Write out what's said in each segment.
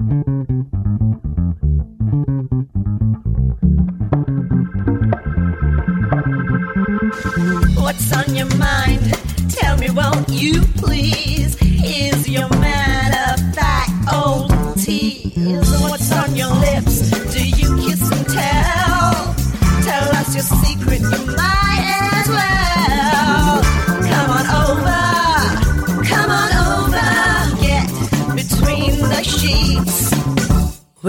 What's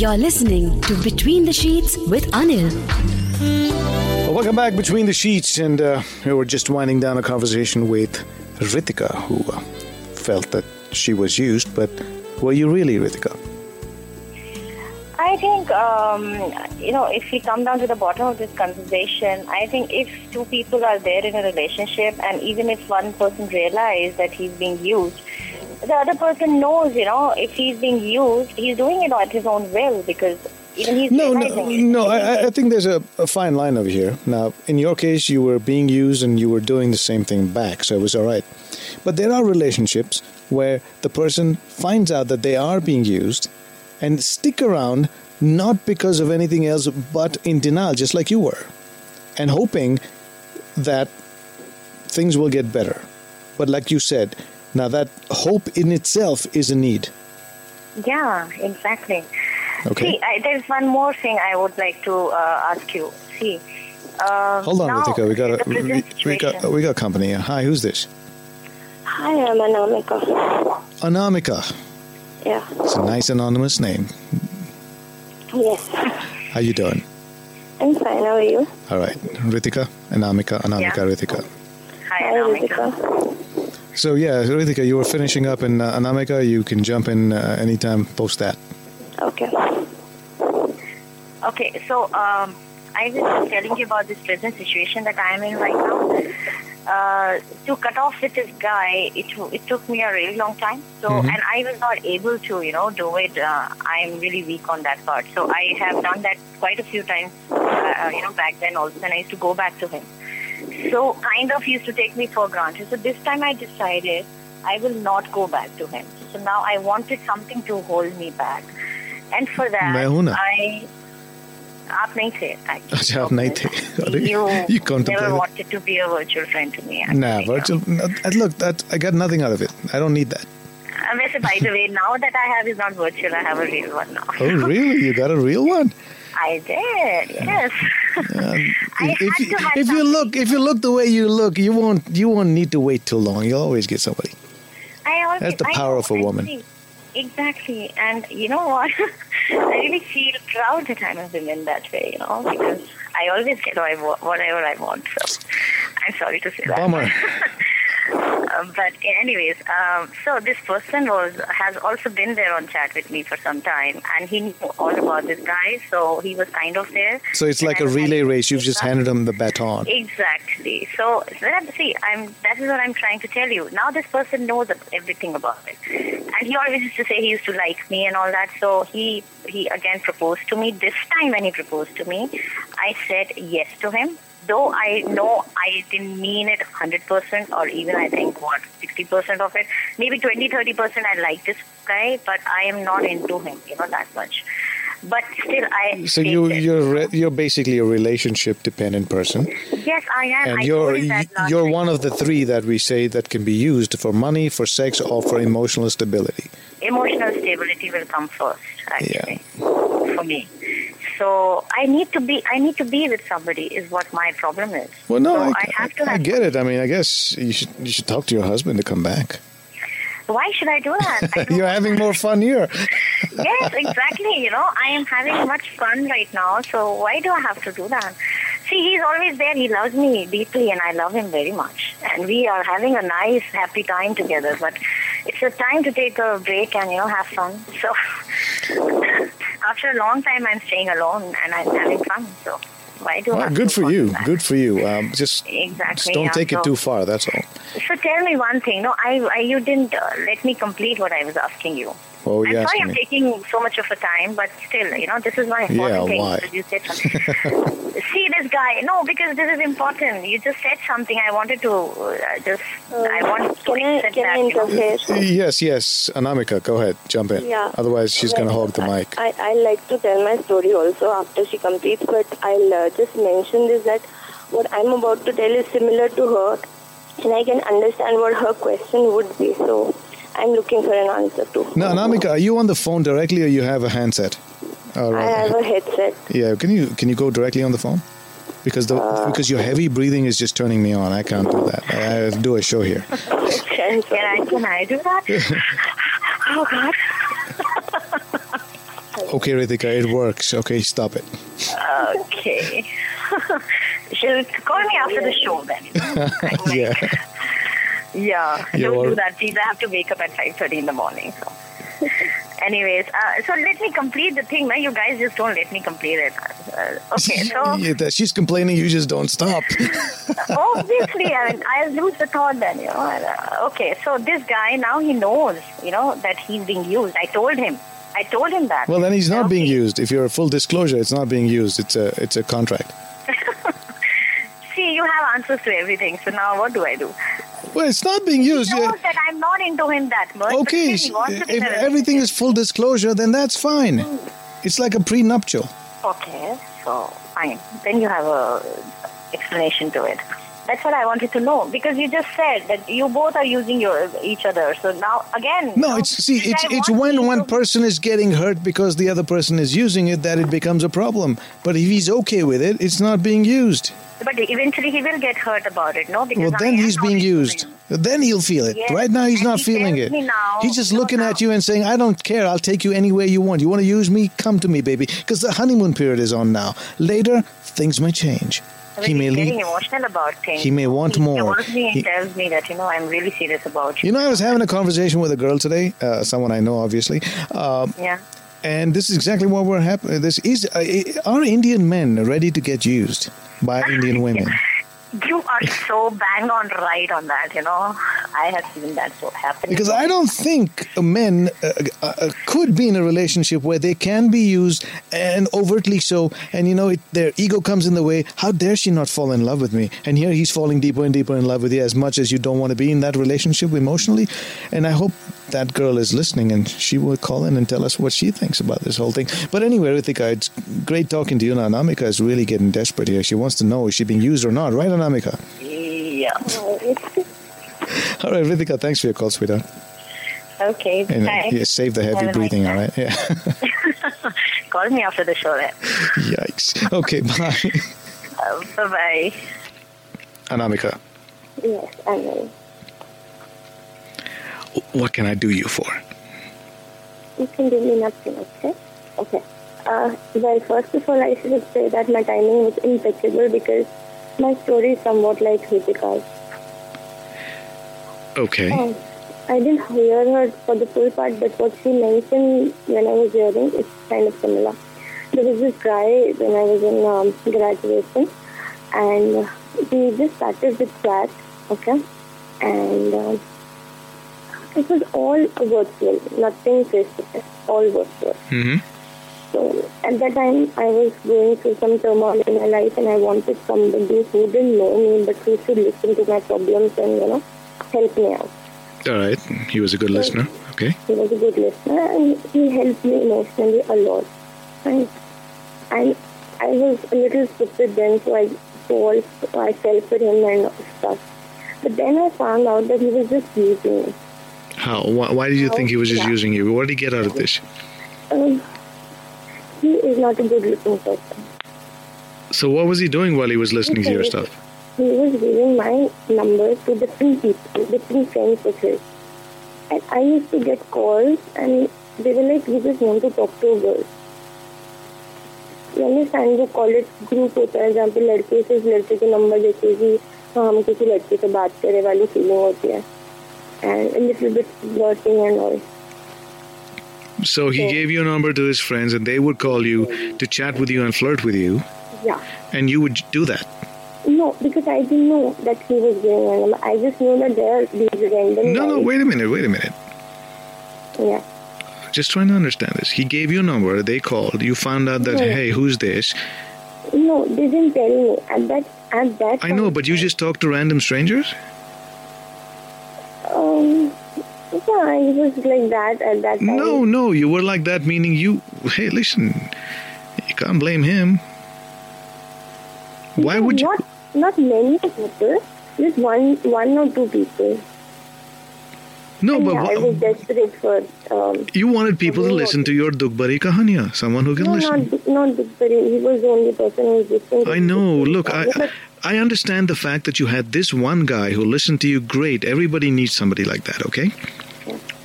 You're listening to Between the Sheets with Anil. Well, welcome back Between the Sheets, and uh, we were just winding down a conversation with Ritika, who uh, felt that she was used, but were you really Ritika? I think, um, you know, if we come down to the bottom of this conversation, I think if two people are there in a relationship and even if one person realizes that he's being used, the other person knows, you know, if he's being used, he's doing it at his own will because even he's No, no, no. I, I- I think there's a, a fine line over here. Now, in your case, you were being used and you were doing the same thing back, so it was all right. But there are relationships where the person finds out that they are being used and stick around not because of anything else, but in denial, just like you were, and hoping that things will get better. But like you said, now that hope in itself is a need. Yeah, exactly. Okay. See, I, there's one more thing I would like to uh, ask you. See, uh, Hold on, now, Ritika. We got a, we, we got we got company. Hi, who's this? Hi, I'm Anamika. Anamika. Yeah. It's a nice anonymous name. Yes. How you doing? I'm fine. How are you? All right, Ritika, Anamika, Anamika, Yeah. Ritika. Hi, Hi, Anamika. Ritika. So yeah, Ritika, you were finishing up in uh, Anamika. You can jump in uh, anytime post that. Okay. Okay, so um, I was just telling you about this present situation that I am in right now. Uh, to cut off with this guy, it it took me a really long time. So, Mhm. and I was not able to, you know, do it. Uh, I am really weak on that part. So I have done that quite a few times. Uh, you know, back then also, and I used to go back to him. So kind of used to take me for granted. So this time I decided I will not go back to him. So now I wanted something to hold me back, and for that मैं हूं ना। I. आप नहीं थे actually. अच्छा, आप नहीं थे। अरे, You, you contemplated. never wanted to be a virtual friend to me. Nah, actually, virtual. no, uh, look, that I got nothing out of it. I don't need that. Uh, वैसे by the way, now that I have is not virtual, I have a real one now. Oh, really? You got a real one? I did, yes. I If, if, you, if you look, if you look the way you look, you won't, you won't need to wait too long. You'll always get somebody. I always, That's the I power know, of a woman. Exactly, and you know what? I really feel proud that I'm a woman that way, you know, because I always get I whatever I want. So I'm sorry to say that. Bummer. Um, but anyways, um, so this person was has also been there on chat with me for some time, and he knew all about this guy, so he was kind of there. So it's like a relay race. You've just handed him the baton. Exactly. So that, see, I'm that is what I'm trying to tell you. Now this person knows everything about it, and he always used to say he used to like me and all that. So he he again proposed to me. This time when he proposed to me, I said yes to him. Though I know I didn't mean it 100% or even I think what 60% of it, maybe 20 30% I like this guy, but I am not into him, you know that much. But still, I So you, you're re- you're basically a relationship dependent person, yes, I am. and I you're you, you're one of the three that we say that can be used for money, for sex, or for emotional stability. emotional stability will come first actually for me so i need to be i need to be with somebody is what my problem is Well, no, so I, I have to I, I get it. I mean, I guess you should you should talk to your husband to come back. why should i do that I You're having more fun here. yes exactly you know i am having much fun right now so why do i have to do that See, he's always there. He loves me deeply, and I love him very much. And we are having a nice, happy time together. But it's a time to take a break and you know have fun. So after a long time, I'm staying alone and I'm having fun. So why do I Well, have good for you. Good for you. Um, just, Exactly, just don't yeah, take it too far. That's all. So tell me one thing. No, I, I you didn't uh, let me complete what I was asking you. What were I'm sorry asking I'm me? taking so much of a time, but still, you know, this is my important Yeah, thing. why? You said something. See this guy? No, because this is important. You just said something. I wanted to uh, just. I want to Can I, accept can that. I you know. Yes, yes. Anamika, go ahead. Jump in. Yeah. Otherwise, she's going to hog the mic. I, I like to tell my story also after she completes, but I'll uh, just mention this that what I'm about to tell is similar to her, and I can understand what her question would be. So I'm looking for an answer too. Now, Anamika, are you on the phone directly or you have a handset? All I have a headset. Yeah, can you can you go directly on the phone? Because the Uh. because your heavy breathing is just turning me on. I can't do that. I to do a show here. Okay, Can I? Can I do that? oh God. Okay, Ritika, it works. Okay, stop it. Okay. She'll call me after the show then. You know? Like, Yeah. Yeah, You're don't do that, please. I have to wake up at 5.30 in the morning. So, anyways, uh, so let me complete the thing. Man. You guys just don't let me complete it. Uh, okay, so Yeah, she's complaining. You just don't stop. obviously, I mean, I'll lose the thought then, you know. and, uh, okay, so this guy now he knows, you know, that he's being used. I told him. I told him that. Well, then he's not being used. If you're a full disclosure, it's not being used. It's a it's a contract. See, you have answers to everything. So now what do I do? Well, it's not being used. He Yeah. knows that I'm not into him that much. Okay, if everything is full disclosure, then that's fine. Hmm. It's like a prenuptial. Okay, so fine. Then you have a explanation to it. That's what I wanted to know because you just said that you both are using your each other. So now again, No, it's see, it's it's when one person is getting hurt because the other person is using it that it becomes a problem. But if he's okay with it, it's not being used. But eventually he will get hurt about it, no? Because Well, then he's being used. Then he'll feel it. Yes, Right now, he's and not he feeling it. he's just no, looking now. at you and saying, "I don't care. I'll take you anywhere you want. You want to use me? Come to me, baby." Because the honeymoon period is on now. Later, things may change. I mean, He may leave. emotional about things. He may want he more. me He- tells me that you know I'm really serious about you. You know, I was having a conversation with a girl today, uh, someone I know, obviously. Um, yeah. And this is exactly what we're happening. This is uh, are Indian men ready to get used by Indian women? You are so bang on right on that, you know. I have seen that so happen. Because I don't think men uh, uh, uh, could be in a relationship where they can be used and overtly so, and you know it, their ego comes in the way. How dare she not fall in love with me? And here he's falling deeper and deeper in love with you as much as you don't want to be in that relationship emotionally. And I hope that girl is listening and she will call in and tell us what she thinks about this whole thing. But anyway, Ritika, it's great talking to you. Now, Anamika is really getting desperate here. She wants to know is she being used or not, right, Anamika? Yeah. All right, Ritika, thanks for your call, sweetheart. Okay. And uh, yeah, save the heavy breathing, all right? Yeah. Call me after the show then. Yikes. Okay, bye. Uh, bye bye. Anamika, Yes, I know. what can I do you for? You can do me nothing, okay? Okay. Uh, well, first of all, I should say that my timing was impeccable because my story is somewhat like Ritika's. Okay. Oh, I didn't hear her for the full part, but what she mentioned when I was hearing is kind of similar. There was this guy when I was in um, graduation, and we just started with chat, okay? And um, it was all virtual, nothing face to face, all virtual. Mm-hmm. So at that time, I was going through some turmoil in my life, and I wanted somebody who didn't know me, but who should listen to my problems and you know help me out. All right. He was a good listener. Okay. He was a good listener, and he helped me emotionally a lot. And and I was a little stupid then, so I so I fell for him and stuff. But then I found out that he was just using me. How? Why, why did you think he was just Yeah. using you? What did he get out of this? Um, he is not a good looking person. So what was he doing while he was listening to your stuff? He was giving my number to different people, different friends of his. And I used to get calls and they were like, we just want to talk to a girl. you understand वो college group होता है जहाँ पे लड़के से लड़के के number देते कि हाँ हम किसी लड़के से बात करे वाली फीलिंग होती है and little bit flirting and all so he Yeah. gave your number to his friends, and they would call you to chat with you and flirt with you, Yeah. and you would do that. No, because I didn't know that he was number. I just knew that there are these random No, no, wait a minute, wait a minute. Yeah. Just trying to understand this. He gave you a number, they called, you found out that, Yeah. hey, who's this? No, they didn't tell me. At that at that I know, but you just talked to random strangers? um yeah, it was like that at that time. No, no, you were like that, meaning you, hey, listen, you can't blame him. Why No, would you? not not many people, just one one or two people. No, And but yeah, I was desperate for um you wanted people to listen to your Dugbari Kahaniya, someone who can no listen. not not Dugbari. He was the only person who was listening. I know. Look, I, I understand the fact that you had this one guy who listened to you great. Everybody needs somebody like that, okay?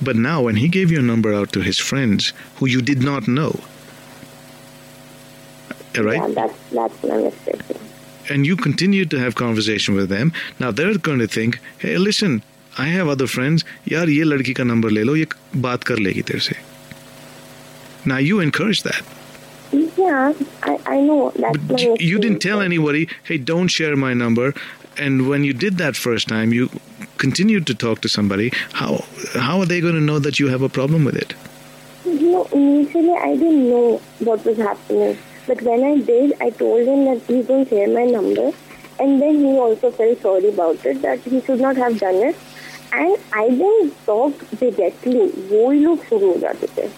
But now, when he gave your number out to his friends who you did not know, all right, Yeah, that's that's my mistake. and you continued to have conversation with them, now they're going to think, hey, listen, I have other friends. यार ये लड़की का number ले लो ये बात कर लेगी तेरे से. Now you encourage that. Yeah, I, I know that's But my you- mistake. you didn't tell anybody, hey, don't share my number. And when you did that first time, you continued to talk to somebody. How how are they going to know that you have a problem with it? No, initially I didn't know what was happening. But when I did, I told him that please don't share my number. And then he also felt sorry about it, that he should not have done it. And I didn't talk directly. वो ही लोग शुरू हो जाते थे.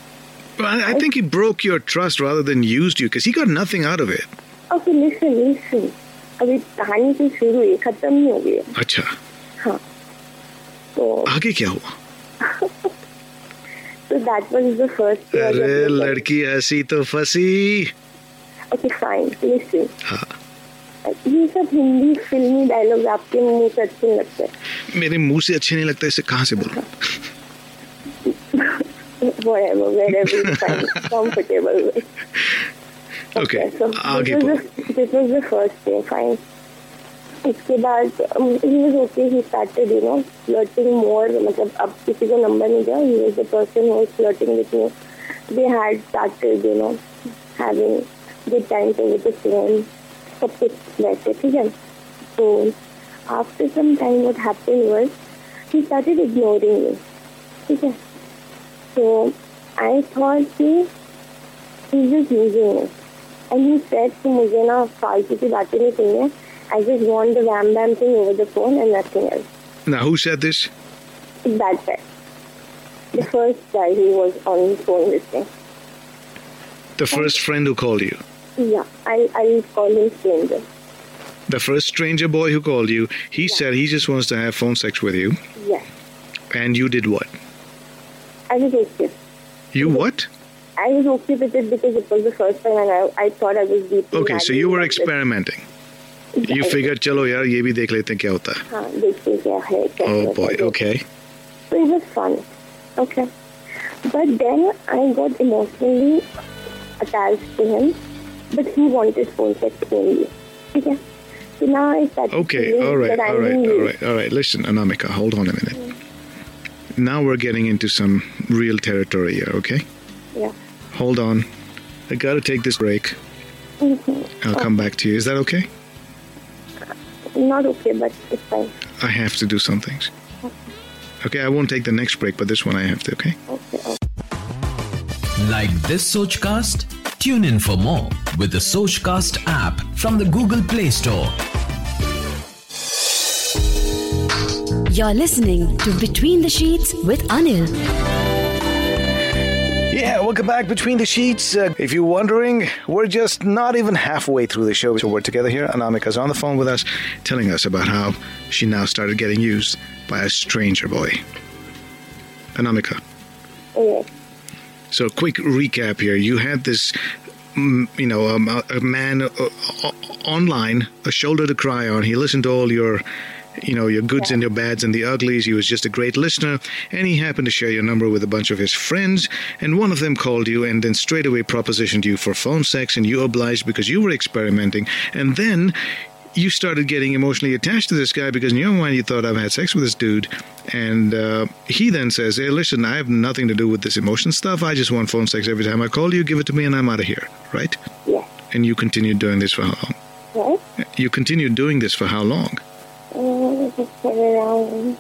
Well, I, I think he broke your trust rather than used you because he got nothing out of it. Okay, listen, listen. अभी कहानी तो शुरू हुई खत्म नहीं हो गई है. अच्छा हाँ. तो आगे क्या हुआ? तो दैट वाज द फ़र्स्ट अरे लड़की ऐसी तो फंसी। ओके फाइन लिसन ये सब हिंदी फिल्मी डायलॉग आपके मुँह से अच्छे लगते। हैं मेरे मुँह से अच्छे नहीं लगते इसे कहाँ से बोलूँ? Whatever wherever comfortable okay आगे this was the first day fine इसके बाद ही was he started you know flirting more मतलब अब किसी को नंबर नहीं दिया he the person who flirting with me they had started you know having good time too with phone सब कुछ बैठे ठीक है? तो after some time what happen was he started ignoring me ठीक है? तो आई थॉट कि he is using and he said कि मुझे ना फालतू की बातें नहीं चाहिए I just want the wham bam thing over the phone and nothing else. now who said this That guy. The first guy he was on the phone listening. the first friend who called you Yeah, I I'll call him stranger. the first stranger boy who called you he said he just wants to have phone sex with you Yes. and you did what I was okay. you what I was okay with it because it was the first time and I, I thought I was deep. Okay, so you were in love with- experimenting. You Yeah, figured, चलो यार ये भी देख लेते हैं क्या होता है. हाँ, देखते हैं क्या है, क्या Oh है, boy, क्या है. okay. So it was fun. Okay. But then I got emotionally attached to him. But he wanted phone sex only. Okay. So now I started Okay, feeling all right, that I'm all right, being all used. right, all right. Listen, Anamika, hold on a minute. Now we're getting into some real territory here, okay? Yeah. Hold on. I gotta take this break. Mhm. I'll come back to you. Is that okay? Not okay, but it's fine. I have to do some things. Okay, I won't take the next break, but this one I have to, okay? Okay, okay. Like this Sochcast? Tune in for more with the Sochcast app from the Google Play Store. You're listening to Between the Sheets with Anil. Welcome back between the sheets. Uh, if you're wondering, we're just not even halfway through the show. So we're together here. Anamika's on the phone with us, telling us about how she now started getting used by a stranger boy. Anamika. Yeah. So, quick recap here. You had this, mm, you know, um, a, a man uh, online, a shoulder to cry on. He listened to all your you know, your goods and your bads and the uglies. He was just a great listener, and he happened to share your number with a bunch of his friends, and one of them called you and then straight away propositioned you for phone sex, and you obliged because you were experimenting, and then you started getting emotionally attached to this guy because in your mind you thought I've had sex with this dude, and uh, he then says, "Hey, listen, I have nothing to do with this emotion stuff. I just want phone sex every time I call you. Give it to me, and I'm out of here." Right? Yes. And you continued doing this for how long? Right? You continued doing this for how long? For around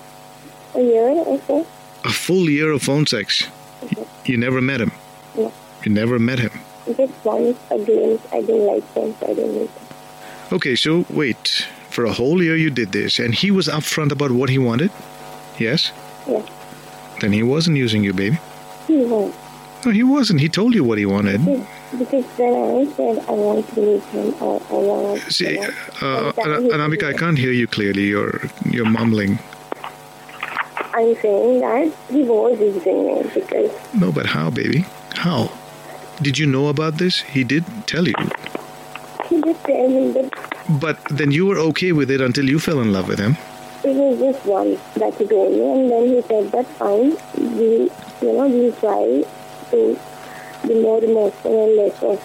a year or so. A full year of phone sex. You never met him. No. You never met him. Just once a glimpse. I didn't like him, so I didn't meet him. Okay, so wait. For a whole year you did this, and he was upfront about what he wanted? Yes? Yes. Then he wasn't using you, baby. He was. No, he wasn't. He told you what he wanted. Because when I said I want to meet him or I want See, uh, and that he Anamika, I can't hear you clearly. You're you're mumbling. I'm saying that he was using me because No, but how, baby? How? Did you know about this? He did tell you. he did tell me that But then you were okay with it until you fell in love with him. it was just once that he told me and then he said that fine, we you know, we'll try to be more emotional less of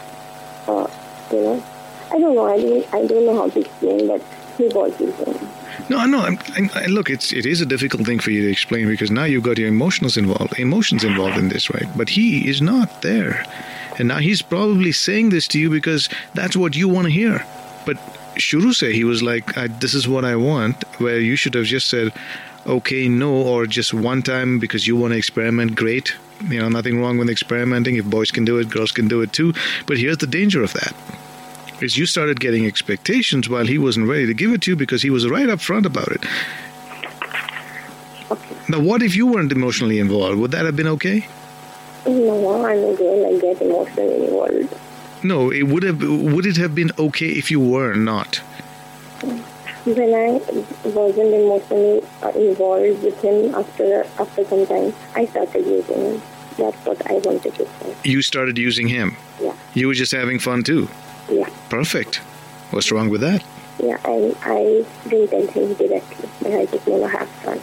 uh, you know. I don't know, I don't I don't know how to explain but he was using. No, no. I'm, I'm, I, look, it's it is a difficult thing for you to explain because now you've got your emotions involved, emotions involved in this, right? But he is not there, and now he's probably saying this to you because that's what you want to hear. But Shuru say he was like, "This is what I want," where you should have just said, "Okay, no," or just one time because you want to experiment. Great, you know, nothing wrong with experimenting. If boys can do it, girls can do it too. But here's the danger of that is you started getting expectations while he wasn't ready to give it to you because he was right up front about it. Now, what if you weren't emotionally involved? Would that have been okay? No, I'm a girl, I get emotionally involved. No, it would have. Would it have been okay if you were not? When I wasn't emotionally uh, involved with him after after some time, I started using him. That's what I wanted to say. You started using him. Yeah, You were just having fun too. yeah, Perfect. What's wrong with that? yeah. And I didn't tell him directly, but I just never have fun.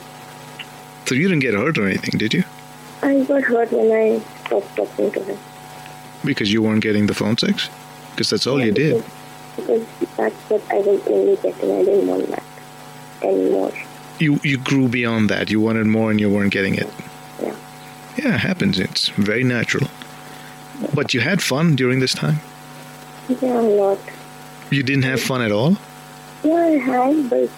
So you didn't get hurt or anything, did you? I got hurt when I stopped talking to him. Because you weren't getting the phone sex? Because that's all you did. Because that's what I was only getting. I didn't want that anymore. You you grew beyond that. You wanted more and you weren't getting it. Yeah. Yeah, it happens. It's very natural. But you had fun during this time? Yeah, a lot. You didn't have fun at all? Yeah, I had, but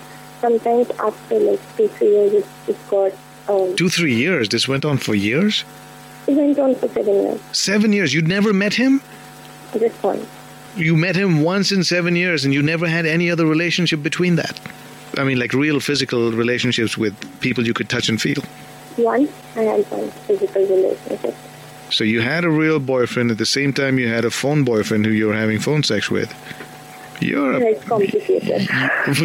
sometimes after like two, three years, it, it got, um, Two, three years. This went on for years? it went on for seven years. Seven years. You'd never met him? Just one. You met him once in seven years and you never had any other relationship between that? I mean, like real physical relationships with people you could touch and feel. One, I had one physical relationship. So you had a real boyfriend at the same time you had a phone boyfriend who you were having phone sex with. You're a, It's complicated.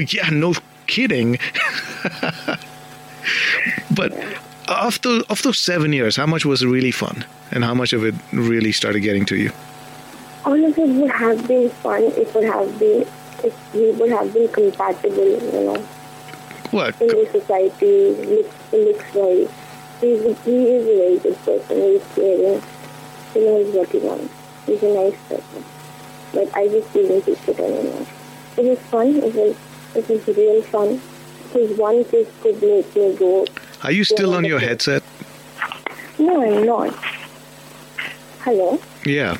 yeah, no kidding. but of those of those seven years, how much was really fun, and how much of it really started getting to you? All of it would have been fun. It would have been, if we would have been compatible, you know, What? in the society, looks, looks wise. He's, he is a very good person. He's caring. He knows what he wants. He's a nice person. But I just didn't take it anymore. It was fun. It was, it was real fun. His one kiss could make me go, Are you still on your headset? no, I'm not. Hello? Yeah.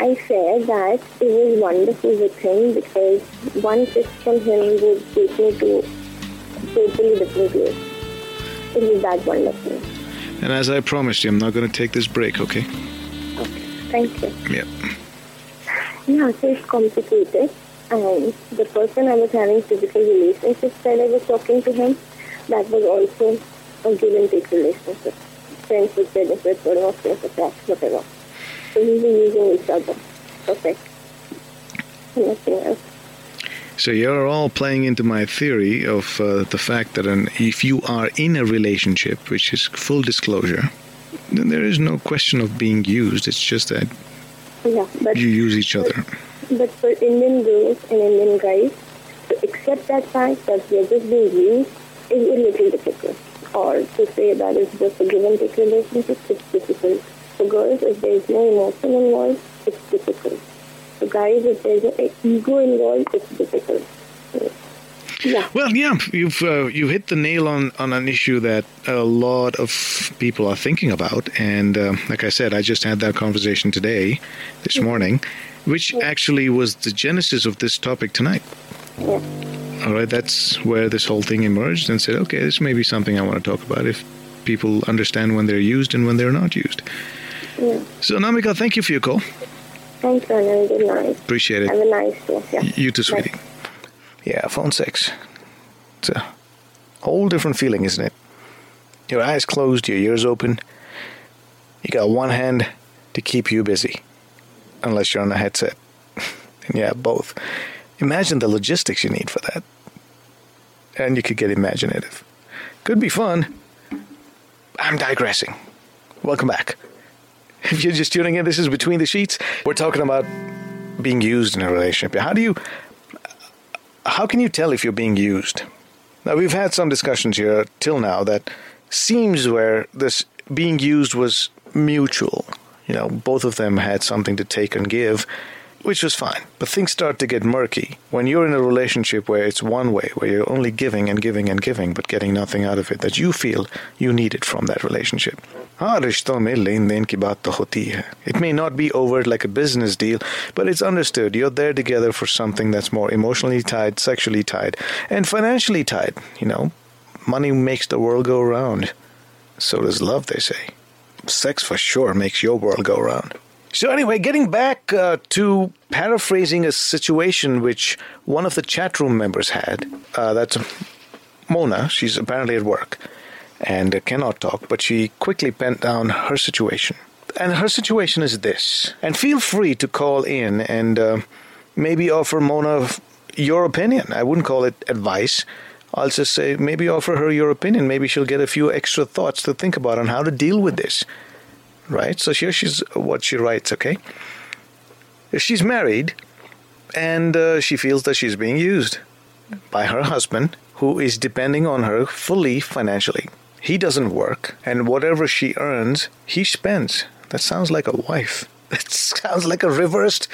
I said that it was wonderful with him because one kiss from him would take me to totally different place. It was that wonderful. And as I promised you, I'm not going to take this break, okay? Okay, thank you. Yeah. Yeah, so it's complicated. And the person I was having physical relationships that I was talking to him, that was also a give and take relationship. Friends with benefits or no strings attached, whatever. So we were using each other. Perfect. Nothing else. So you're all playing into my theory of uh, the fact that an, if you are in a relationship, which is full disclosure, then there is no question of being used. It's just that Yeah, but you use each other. But for Indian girls and Indian guys to accept that fact that we are just being used is a little difficult. Or to say that it's just a give and take relationship, it's difficult. For girls, if there is no emotion involved, it's difficult. Guys, if there's an ego involved, it's difficult. Yeah. Well, yeah, you've uh, you hit the nail on, on an issue that a lot of people are thinking about, and uh, like I said, I just had that conversation today, this morning, which actually was the genesis of this topic tonight. Yeah. All right, that's where this whole thing emerged, and said, okay, this may be something I want to talk about if people understand when they're used and when they're not used. Yeah. So, Namika, thank you for your call. Thanks, Anand. Good night. Appreciate it. Have a nice day. Yeah. You too, Bye. sweetie. Yeah, phone sex. It's a whole different feeling, isn't it? Your eyes closed, your ears open. You got one hand to keep you busy, unless you're on a headset. and yeah, both. Imagine the logistics you need for that. And you could get imaginative. Could be fun. I'm digressing. Welcome back. If you're just tuning in, this is Between the Sheets. We're talking about being used in a relationship. How do you how can you tell if you're being used? Now we've had some discussions here till now that seems where this being used was mutual. You know, both of them had something to take and give, which was fine. But things start to get murky when you're in a relationship where it's one way, where you're only giving and giving and giving, but getting nothing out of it that you feel you needed from that relationship. हाँ रिश्तों में लेन then की बात तो होती है. It may not be overt like a business deal, but it's understood. You're there together for something that's more emotionally tied, sexually tied, and financially tied. You know, money makes the world go round. So does love, they say. Sex for sure makes your world go round. So, anyway, getting back uh, to paraphrasing a situation which one of the chat room members had. Uh, that's Mona. She's apparently at work and uh, cannot talk, but she quickly penned down her situation. And her situation is this. And feel free to call in and uh, maybe offer Mona your opinion. I wouldn't call it advice. I'll just say maybe offer her your opinion. Maybe she'll get a few extra thoughts to think about on how to deal with this. Right? So here she's what she writes, okay? She's married and uh, she feels that she's being used by her husband who is depending on her fully financially. He doesn't work, and whatever she earns, he spends. That sounds like a wife. That sounds like a reversed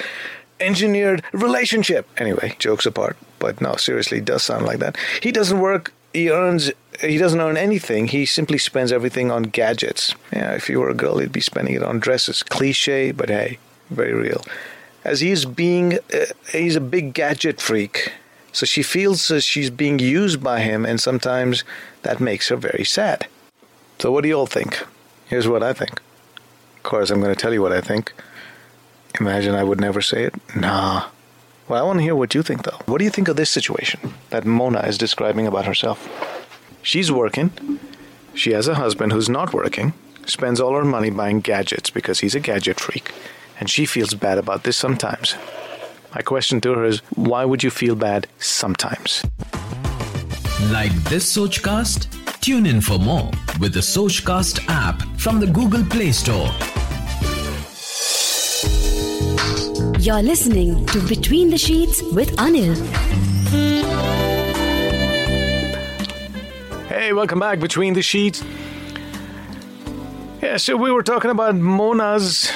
engineered relationship. Anyway, jokes apart, but no, seriously, it does sound like that. He doesn't work, he earns he doesn't earn anything. He simply spends everything on gadgets. Yeah, if you were a girl, he'd be spending it on dresses. Cliche, but hey, very real. As he's being, uh, he's a big gadget freak. So she feels uh, she's being used by him, and sometimes that makes her very sad. So, what do you all think? Here's what I think. Of course, I'm going to tell you what I think. Imagine I would never say it? Nah. Well, I want to hear what you think, though. What do you think of this situation that Mona is describing about herself? She's working. She has a husband who's not working, spends all her money buying gadgets because he's a gadget freak, and she feels bad about this sometimes. My question to her is why would you feel bad sometimes? Like this Sochcast? Tune in for more with the Sochcast app from the Google Play Store. You're listening to Between the Sheets with Anil. Hey, welcome back between the sheets. Yeah, so we were talking about Mona's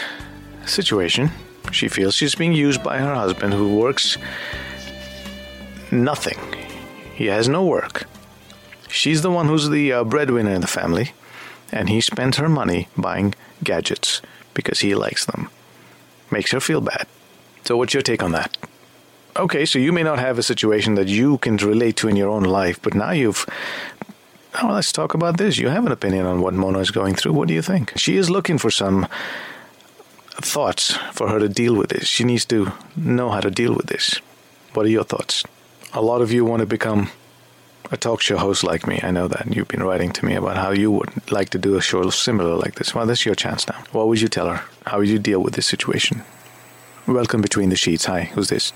situation. She feels she's being used by her husband who works nothing. He has no work. She's the one who's the uh, breadwinner in the family, and he spends her money buying gadgets because he likes them. Makes her feel bad. So, what's your take on that? Okay, so you may not have a situation that you can relate to in your own life, but now you've. Oh, let's talk about this. You have an opinion on what Mona is going through. What do you think? She is looking for some thoughts for her to deal with this. She needs to know how to deal with this. What are your thoughts? A lot of you want to become a talk show host like me. I know that. You've been writing to me about how you would like to do a show similar like this. Well, that's your chance now. What would you tell her? How would you deal with this situation? Welcome between the sheets. Hi, who's this?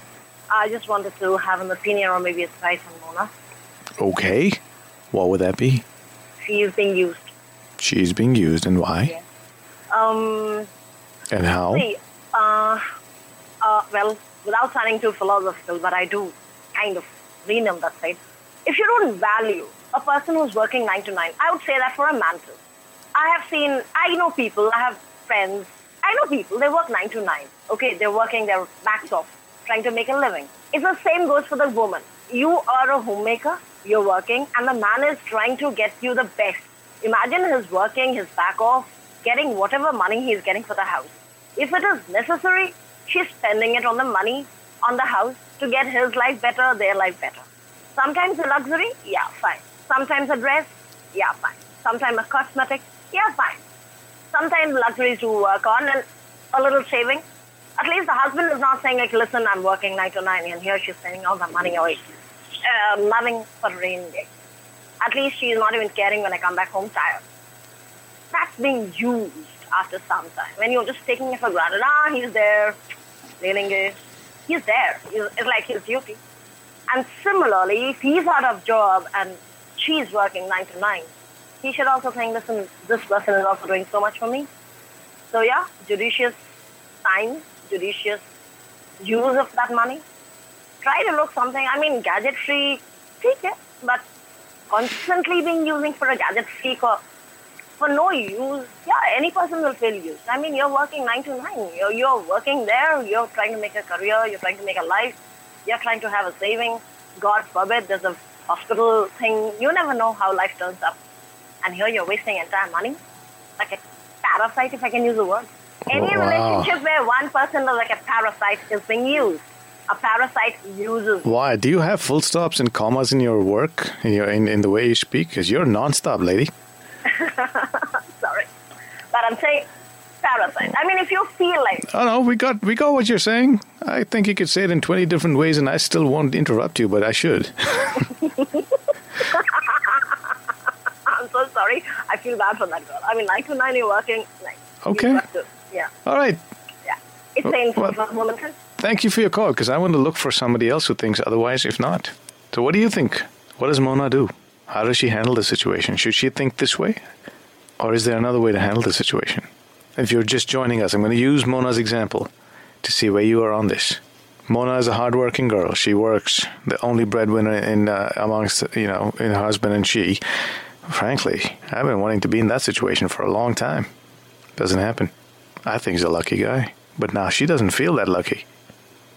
I just wanted to have an opinion or maybe a advice on Mona. Okay. What would that be? She is being used. She's being used, and why? Um, And how? see, uh, uh, well, without sounding too philosophical, but I do kind of lean on that side. If you don't value a person who's working nine to nine, I would say that for a man too. I have seen, I know people, I have friends, I know people, they work nine to nine. Okay, they're working their backs off, trying to make a living. It's the same goes for the woman. You are a homemaker, you're working, and the man is trying to get you the best. Imagine his working his back off, getting whatever money he's getting for the house. If it is necessary, she's spending it on the money, on the house, to get his life better, their life better. Sometimes a luxury, yeah, fine. Sometimes a dress, yeah, fine. Sometimes a cosmetic, yeah, fine. Sometimes luxuries to work on and a little saving. At least the husband is not saying like, listen, I'm working nine to nine and here she's spending all the money away. Uh, loving for rainy day. At least she's not even caring when I come back home tired. That's being used after some time. When you're just taking it for granted, ah, he's there, dealing it. He's there. It's like his duty. And similarly, if he's out of job and she's working nine to nine, he should also think, listen, this person is also doing so much for me. So yeah, judicious time, judicious use of that money. Try to look something, I mean, gadget free, take it, but constantly being using for a gadget freak or for no use, yeah, any person will feel used. I mean, you're working nine to nine. You're, you're working there. You're trying to make a career. You're trying to make a life. You're trying to have a saving. God forbid there's a hospital thing. You never know how life turns up. And here you're wasting entire money. Like a parasite, if I can use the word. Any Wow. relationship where one person is like a parasite is being used. A parasite uses. Why? Do you have full stops and commas in your work, in, your, in, in the way you speak? Because you're non-stop, lady. Sorry. But I'm saying parasite. I mean, if you feel like Oh no, we got we got what you're saying. I think you could say it in twenty different ways, and I still won't interrupt you, but I should. Sorry. I feel bad for that girl. I mean, nine to nine, you're working. Like, Okay. to- Yeah, All right. yeah. It's painful well- for. Thank you for your call, because I want to look for somebody else who thinks otherwise. If not, so what do you think? What does Mona do? How does she handle the situation? Should she think this way, or is there another way to handle the situation? If you're just joining us, I'm going to use Mona's example to see where you are on this. Mona is a hardworking girl. She works, the only breadwinner in uh, amongst you know in her husband and she. Frankly, I've been wanting to be in that situation for a long time. Doesn't happen. I think he's a lucky guy, but now she doesn't feel that lucky.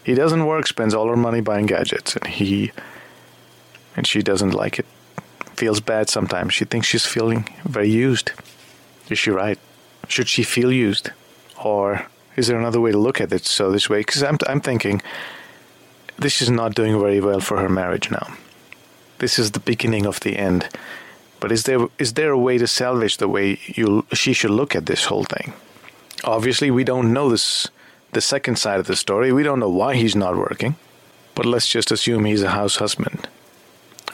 He doesn't work, spends all her money buying gadgets, and he and she doesn't like it. Feels bad sometimes. She thinks she's feeling very used. Is she right? Should she feel used, or is there another way to look at it? So this way, because I'm I'm thinking this is not doing very well for her marriage now. This is the beginning of the end. But is there is there a way to salvage the way you she should look at this whole thing? Obviously, we don't know this the second side of the story. We don't know why he's not working. But let's just assume he's a house husband.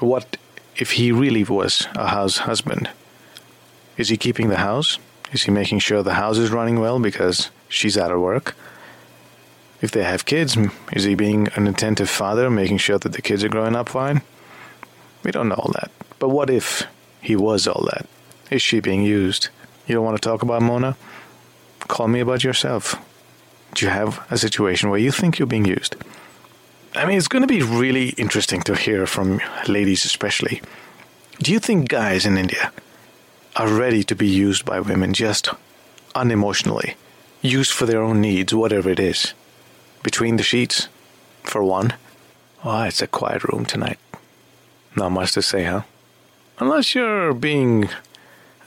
What if he really was a house husband? Is he keeping the house? Is he making sure the house is running well because she's out of work? If they have kids, is he being an attentive father, making sure that the kids are growing up fine? We don't know all that. But what if he was all that? Is she being used? You don't want to talk about Mona? Call me about yourself. Do you have a situation where you think you're being used? I mean, it's going to be really interesting to hear from ladies, especially. Do you think guys in India are ready to be used by women just unemotionally? Used for their own needs, whatever it is? Between the sheets, for one? Oh, it's a quiet room tonight. Not much to say, huh? Unless you're being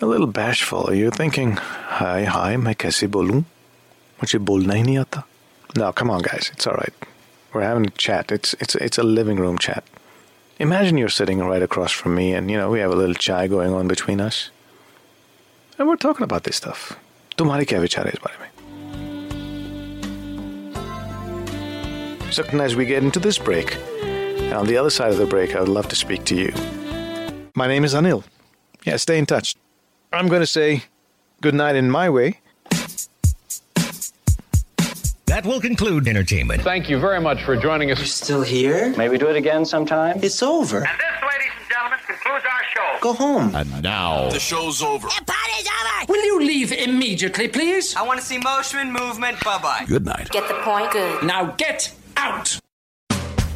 a little bashful. You're thinking, hi, hi, मैं कैसे बोलूं? मुझे बोलना ही नहीं आता. No, come on, guys. It's all right. We're having a chat. It's it's it's a living room chat. Imagine you're sitting right across from me, and you know we have a little chai going on between us, and we're talking about this stuff. तुम्हारे क्या विचार है इस बारे में? So as we get into this break, and on the other side of the break, I would love to speak to you. My name is Anil. Yeah, stay in touch. I'm going to say good night in my way. That will conclude entertainment. Thank you very much for joining us. You're still here? Maybe do it again sometime. It's over. And this, ladies and gentlemen, concludes our show. Go home. And now, The show's over. The party's over! Will you leave immediately, please? I want to see motion, movement, bye bye. good night. Get the point? Good. Now get out!